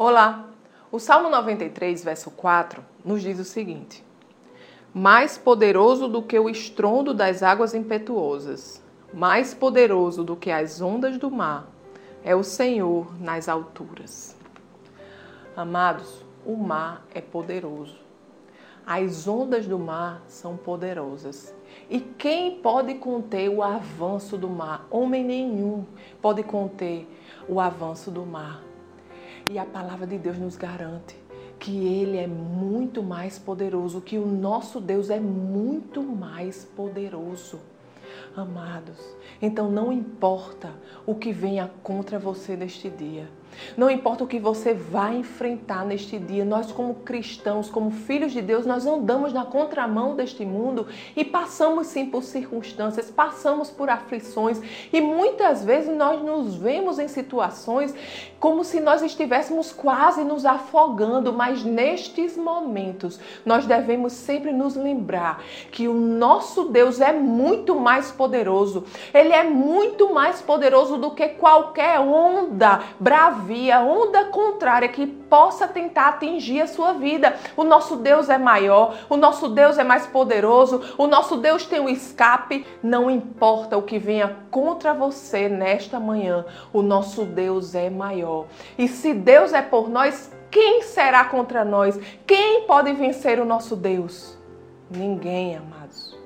Olá! O Salmo 93, verso 4, nos diz o seguinte: Mais poderoso do que o estrondo das águas impetuosas, mais poderoso do que as ondas do mar, é o Senhor nas alturas. Amados, o mar é poderoso. As ondas do mar são poderosas. E quem pode conter o avanço do mar? Homem nenhum pode conter o avanço do mar. E a palavra de Deus nos garante que Ele é muito mais poderoso, que o nosso Deus é muito mais poderoso. Amados, então não importa o que venha contra você neste dia. Não importa o que você vai enfrentar neste dia, nós, como cristãos, como filhos de Deus, nós andamos na contramão deste mundo e passamos sim por circunstâncias, passamos por aflições e muitas vezes nós nos vemos em situações como se nós estivéssemos quase nos afogando, mas nestes momentos nós devemos sempre nos lembrar que o nosso Deus é muito mais poderoso, ele é muito mais poderoso do que qualquer onda brava via onda contrária que possa tentar atingir a sua vida. O nosso Deus é maior, o nosso Deus é mais poderoso, o nosso Deus tem um escape. Não importa o que venha contra você nesta manhã, o nosso Deus é maior. E se Deus é por nós, quem será contra nós? Quem pode vencer o nosso Deus? Ninguém, amados.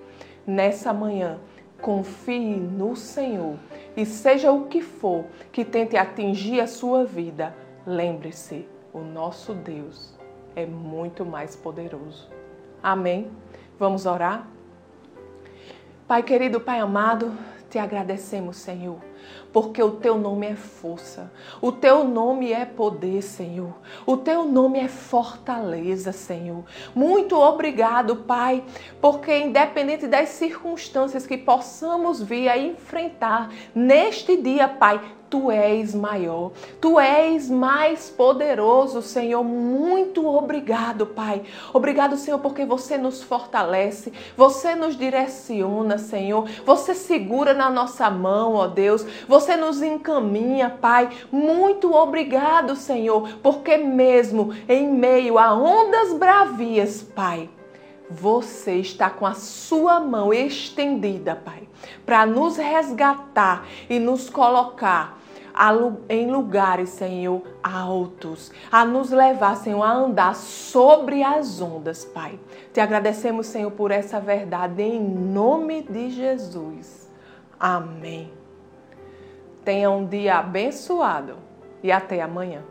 Nessa manhã, confie no Senhor e seja o que for que tente atingir a sua vida, lembre-se, o nosso Deus é muito mais poderoso. Amém? Vamos orar? Pai querido, Pai amado, te agradecemos, Senhor porque o teu nome é força, o teu nome é poder, Senhor, o teu nome é fortaleza, Senhor. Muito obrigado, Pai, porque independente das circunstâncias que possamos vir a enfrentar neste dia, Pai, Tu és maior, tu és mais poderoso, Senhor. Muito obrigado, Pai. Obrigado, Senhor, porque você nos fortalece, você nos direciona, Senhor. Você segura na nossa mão, ó Deus. Você nos encaminha, Pai. Muito obrigado, Senhor, porque mesmo em meio a ondas bravias, Pai, você está com a sua mão estendida, Pai, para nos resgatar e nos colocar em lugares, Senhor, altos, a nos levar, Senhor, a andar sobre as ondas, Pai. Te agradecemos, Senhor, por essa verdade, em nome de Jesus. Amém. Tenha um dia abençoado e até amanhã.